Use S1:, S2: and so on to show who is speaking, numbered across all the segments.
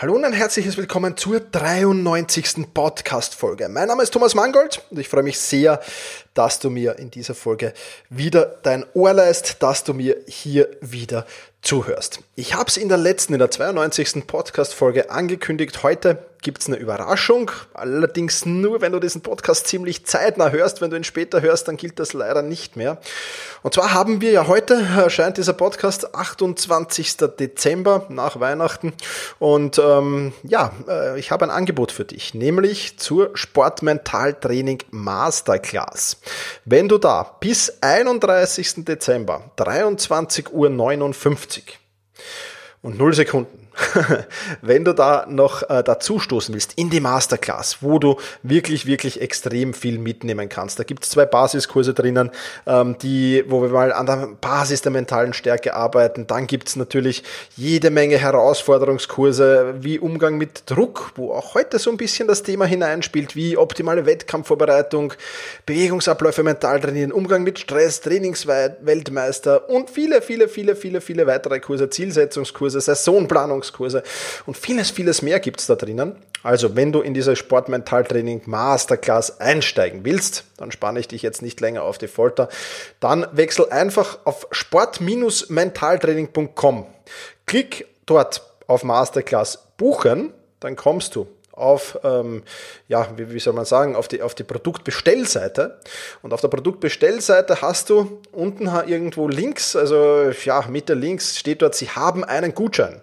S1: Hallo und ein herzliches Willkommen zur 93. Podcast-Folge. Mein Name ist Thomas Mangold und ich freue mich sehr, dass du mir in dieser Folge wieder dein Ohr leist, dass du mir hier wieder zuhörst. Ich habe es in der letzten, in der 92. Podcast-Folge angekündigt. Heute gibt es eine Überraschung. Allerdings nur, wenn du diesen Podcast ziemlich zeitnah hörst. Wenn du ihn später hörst, dann gilt das leider nicht mehr. Und zwar haben wir ja heute, erscheint dieser Podcast 28. Dezember nach Weihnachten. Und ähm, ja, äh, ich habe ein Angebot für dich, nämlich zur Sportmentaltraining Masterclass. Wenn du da bis 31. Dezember 23.59 Uhr und 0 Sekunden wenn du da noch äh, dazu stoßen willst in die Masterclass, wo du wirklich, wirklich extrem viel mitnehmen kannst. Da gibt es zwei Basiskurse drinnen, ähm, die, wo wir mal an der Basis der mentalen Stärke arbeiten. Dann gibt es natürlich jede Menge Herausforderungskurse, wie Umgang mit Druck, wo auch heute so ein bisschen das Thema hineinspielt, wie optimale Wettkampfvorbereitung, Bewegungsabläufe mental trainieren, Umgang mit Stress, Trainingsweltmeister und viele, viele, viele, viele, viele weitere Kurse, Zielsetzungskurse, Saisonplanungs Trainingskurse und vieles, vieles mehr gibt es da drinnen. Also wenn du in diese Sportmentaltraining Masterclass einsteigen willst, dann spanne ich dich jetzt nicht länger auf die Folter, dann wechsel einfach auf sport-mentaltraining.com. Klick dort auf Masterclass buchen, dann kommst du auf, ähm, ja, wie, wie soll man sagen, auf die, auf die Produktbestellseite. Und auf der Produktbestellseite hast du unten irgendwo links, also ja, Mitte links steht dort, sie haben einen Gutschein.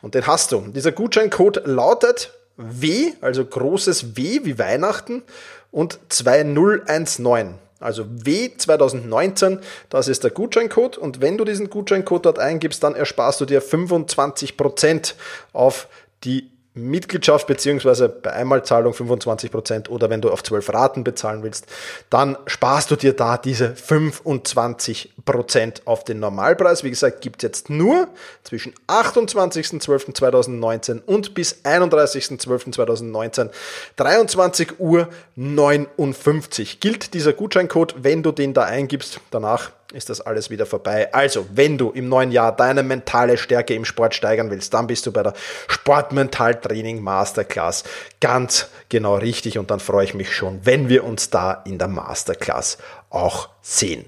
S1: Und den hast du. Dieser Gutscheincode lautet W, also großes W wie Weihnachten und 2019. Also W 2019, das ist der Gutscheincode. Und wenn du diesen Gutscheincode dort eingibst, dann ersparst du dir 25% auf die Mitgliedschaft beziehungsweise bei Einmalzahlung 25% oder wenn du auf 12 Raten bezahlen willst, dann sparst du dir da diese 25% auf den Normalpreis. Wie gesagt, gibt es jetzt nur zwischen 28.12.2019 und bis 31.12.2019 23 Uhr 59. Gilt dieser Gutscheincode, wenn du den da eingibst, danach ist das alles wieder vorbei. Also, wenn du im neuen Jahr deine mentale Stärke im Sport steigern willst, dann bist du bei der Sportmentaltraining Masterclass ganz genau richtig und dann freue ich mich schon, wenn wir uns da in der Masterclass auch sehen.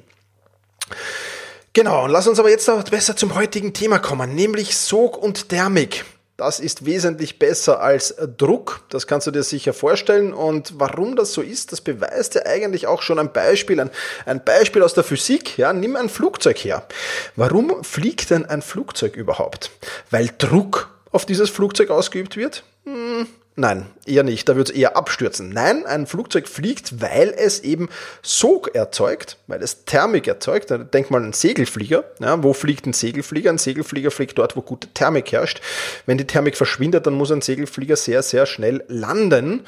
S1: Genau, und lass uns aber jetzt noch besser zum heutigen Thema kommen, nämlich Sog und Thermik. Das ist wesentlich besser als Druck. Das kannst du dir sicher vorstellen. Und warum das so ist, das beweist ja eigentlich auch schon ein Beispiel, ein, ein Beispiel aus der Physik. Ja, nimm ein Flugzeug her. Warum fliegt denn ein Flugzeug überhaupt? Weil Druck auf dieses Flugzeug ausgeübt wird? Hm, Nein, eher nicht. Da wird es eher abstürzen. Nein, ein Flugzeug fliegt, weil es eben Sog erzeugt, weil es Thermik erzeugt. Denk mal an einen Segelflieger. Ja, wo fliegt ein Segelflieger? Ein Segelflieger fliegt dort, wo gute Thermik herrscht. Wenn die Thermik verschwindet, dann muss ein Segelflieger sehr, sehr schnell landen.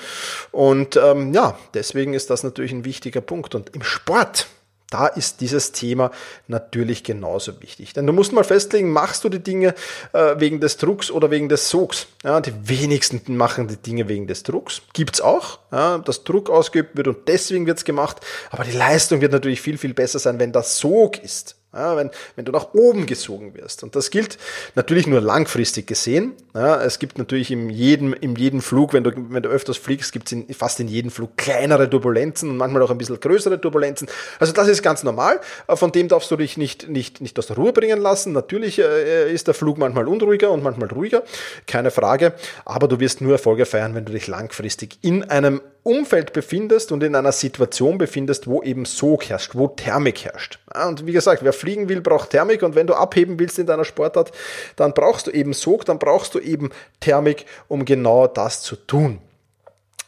S1: Und ähm, ja, deswegen ist das natürlich ein wichtiger Punkt. Und im Sport da ist dieses Thema natürlich genauso wichtig. Denn du musst mal festlegen, machst du die Dinge äh, wegen des Drucks oder wegen des Sogs? Ja, die wenigsten machen die Dinge wegen des Drucks. Gibt's auch, ja, dass Druck ausgeübt wird und deswegen wird's gemacht. Aber die Leistung wird natürlich viel, viel besser sein, wenn das Sog ist. Ja, wenn, wenn du nach oben gesogen wirst. Und das gilt natürlich nur langfristig gesehen. Ja, es gibt natürlich in jedem, in jedem Flug, wenn du, wenn du öfters fliegst, gibt es fast in jedem Flug kleinere Turbulenzen und manchmal auch ein bisschen größere Turbulenzen. Also das ist ganz normal. Von dem darfst du dich nicht, nicht, nicht aus der Ruhe bringen lassen. Natürlich äh, ist der Flug manchmal unruhiger und manchmal ruhiger. Keine Frage. Aber du wirst nur Erfolge feiern, wenn du dich langfristig in einem Umfeld befindest und in einer Situation befindest, wo eben Sog herrscht, wo Thermik herrscht. Und wie gesagt, wer fliegen will, braucht Thermik und wenn du abheben willst in deiner Sportart, dann brauchst du eben Sog, dann brauchst du eben Thermik, um genau das zu tun.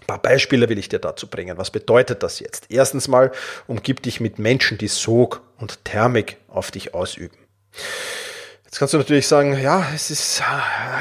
S1: Ein paar Beispiele will ich dir dazu bringen. Was bedeutet das jetzt? Erstens mal, umgib dich mit Menschen, die Sog und Thermik auf dich ausüben. Jetzt kannst du natürlich sagen, ja, es ist,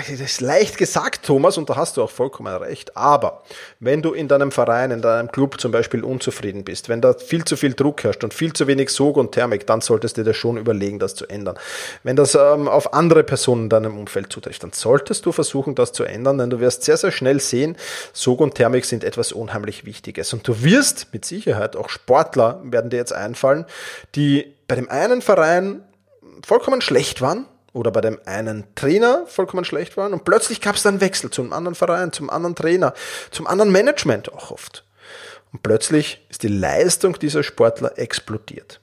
S1: es ist leicht gesagt, Thomas, und da hast du auch vollkommen recht. Aber wenn du in deinem Verein, in deinem Club zum Beispiel unzufrieden bist, wenn da viel zu viel Druck herrscht und viel zu wenig Sog und Thermik, dann solltest du dir schon überlegen, das zu ändern. Wenn das ähm, auf andere Personen in deinem Umfeld zutrifft, dann solltest du versuchen, das zu ändern, denn du wirst sehr, sehr schnell sehen, Sog und Thermik sind etwas unheimlich Wichtiges. Und du wirst mit Sicherheit auch Sportler werden dir jetzt einfallen, die bei dem einen Verein vollkommen schlecht waren, oder bei dem einen Trainer vollkommen schlecht waren und plötzlich gab es dann Wechsel zum anderen Verein, zum anderen Trainer, zum anderen Management auch oft. Und plötzlich ist die Leistung dieser Sportler explodiert.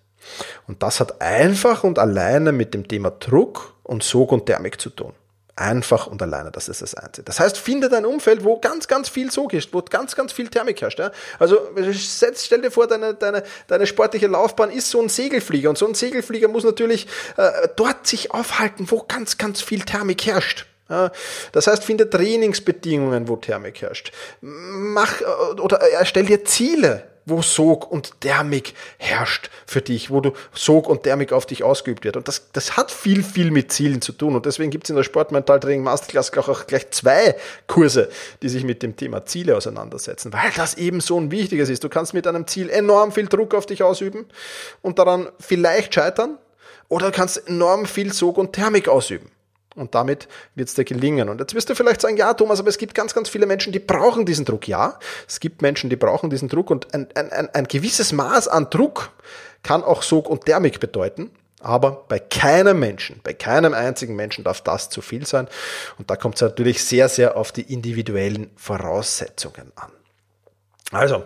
S1: Und das hat einfach und alleine mit dem Thema Druck und Sog und Thermik zu tun. Einfach und alleine, das ist das Einzige. Das heißt, finde dein Umfeld, wo ganz, ganz viel Sog ist, wo ganz, ganz viel Thermik herrscht. Ja? Also setz, stell dir vor, deine, deine, deine sportliche Laufbahn ist so ein Segelflieger und so ein Segelflieger muss natürlich äh, dort sich aufhalten, wo ganz, ganz viel Thermik herrscht. Das heißt, finde Trainingsbedingungen, wo Thermik herrscht. Mach äh, oder erstell dir Ziele, wo Sog und Thermik herrscht für dich, wo du Sog und Thermik auf dich ausgeübt wird. Und das, das hat viel, viel mit Zielen zu tun. Und deswegen gibt es in der Sportmentaltraining Masterclass auch gleich zwei Kurse, die sich mit dem Thema Ziele auseinandersetzen, weil das eben so ein wichtiges ist. Du kannst mit einem Ziel enorm viel Druck auf dich ausüben und daran vielleicht scheitern oder kannst enorm viel Sog und Thermik ausüben. Und damit wird es dir gelingen. Und jetzt wirst du vielleicht sagen, ja, Thomas, aber es gibt ganz, ganz viele Menschen, die brauchen diesen Druck. Ja, es gibt Menschen, die brauchen diesen Druck und ein, ein, ein, ein gewisses Maß an Druck kann auch Sog und Thermik bedeuten. Aber bei keinem Menschen, bei keinem einzigen Menschen darf das zu viel sein. Und da kommt es natürlich sehr, sehr auf die individuellen Voraussetzungen an. Also,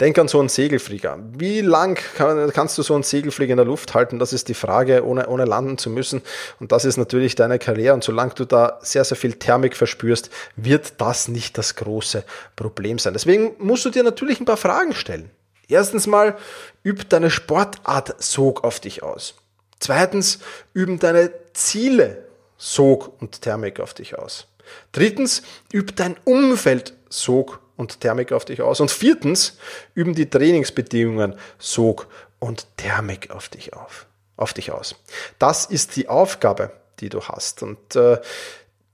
S1: denk an so einen Segelflieger. Wie lang kann, kannst du so einen Segelflieger in der Luft halten? Das ist die Frage, ohne, ohne landen zu müssen. Und das ist natürlich deine Karriere. Und solange du da sehr, sehr viel Thermik verspürst, wird das nicht das große Problem sein. Deswegen musst du dir natürlich ein paar Fragen stellen. Erstens mal, übt deine Sportart Sog auf dich aus. Zweitens, üben deine Ziele Sog und Thermik auf dich aus. Drittens, übt dein Umfeld Sog und Thermik auf dich aus. Und viertens üben die Trainingsbedingungen Sog und Thermik auf dich auf, auf dich aus. Das ist die Aufgabe, die du hast. Und äh,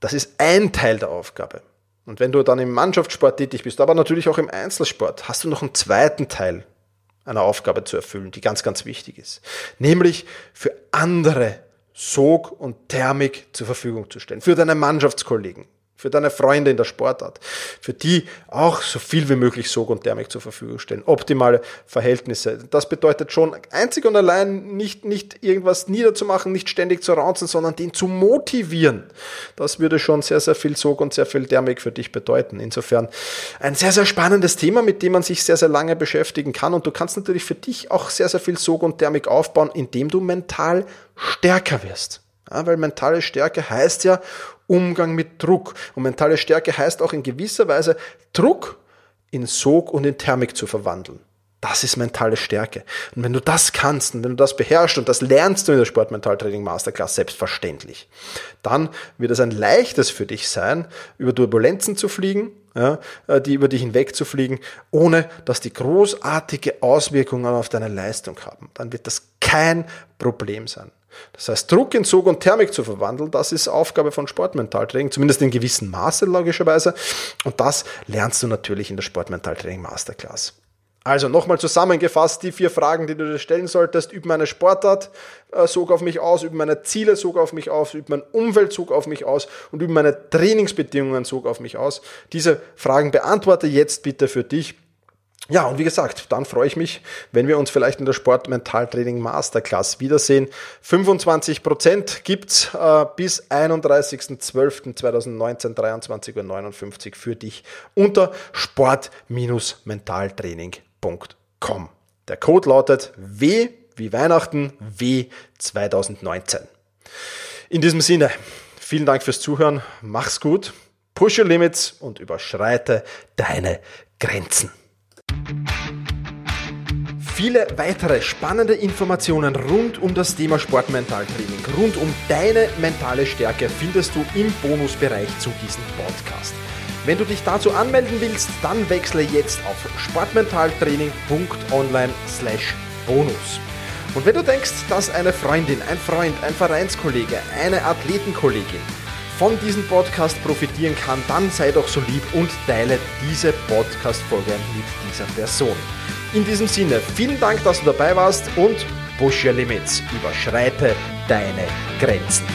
S1: das ist ein Teil der Aufgabe. Und wenn du dann im Mannschaftssport tätig bist, aber natürlich auch im Einzelsport, hast du noch einen zweiten Teil einer Aufgabe zu erfüllen, die ganz, ganz wichtig ist. Nämlich für andere Sog und Thermik zur Verfügung zu stellen. Für deine Mannschaftskollegen, für deine Freunde in der Sportart, für die auch so viel wie möglich Sog und Thermik zur Verfügung stellen. Optimale Verhältnisse. Das bedeutet schon einzig und allein nicht, nicht irgendwas niederzumachen, nicht ständig zu raunzen, sondern den zu motivieren. Das würde schon sehr, sehr viel Sog und sehr viel Thermik für dich bedeuten. Insofern ein sehr, sehr spannendes Thema, mit dem man sich sehr, sehr lange beschäftigen kann. Und du kannst natürlich für dich auch sehr, sehr viel Sog und Thermik aufbauen, indem du mental stärker wirst. Ja, weil mentale Stärke heißt ja Umgang mit Druck. Und mentale Stärke heißt auch in gewisser Weise Druck in Sog und in Thermik zu verwandeln. Das ist mentale Stärke. Und wenn du das kannst und wenn du das beherrschst und das lernst du in der Sportmentaltraining Masterclass selbstverständlich, dann wird es ein leichtes für dich sein, über Turbulenzen zu fliegen, ja, äh, die über dich hinweg zu fliegen, ohne dass die großartige Auswirkungen auf deine Leistung haben. Dann wird das kein Problem sein. Das heißt, Druck in Sog und Thermik zu verwandeln, das ist Aufgabe von Sportmentaltraining, zumindest in gewissem Maße logischerweise. Und das lernst du natürlich in der Sportmentaltraining Masterclass. Also nochmal zusammengefasst, die vier Fragen, die du dir stellen solltest. Übe meine Sportart, äh, sog auf mich aus, übe meine Ziele, sog auf mich aus, übe mein Umfeld, sog auf mich aus und übe meine Trainingsbedingungen, sog auf mich aus. Diese Fragen beantworte jetzt bitte für dich ja, und wie gesagt, dann freue ich mich, wenn wir uns vielleicht in der Sportmentaltraining Masterclass wiedersehen. 25% gibt's äh, bis 31.12.2019, 23.59 Uhr für dich unter sport-mentaltraining.com. Der Code lautet W wie Weihnachten W 2019. In diesem Sinne, vielen Dank fürs Zuhören, mach's gut, push your limits und überschreite deine Grenzen. Viele weitere spannende Informationen rund um das Thema Sportmentaltraining, rund um deine mentale Stärke findest du im Bonusbereich zu diesem Podcast. Wenn du dich dazu anmelden willst, dann wechsle jetzt auf sportmentaltraining.online/bonus. Und wenn du denkst, dass eine Freundin, ein Freund, ein Vereinskollege, eine Athletenkollegin von diesem Podcast profitieren kann, dann sei doch so lieb und teile diese Podcast-Folge mit dieser Person. In diesem Sinne, vielen Dank, dass du dabei warst und push your limits, überschreite deine Grenzen.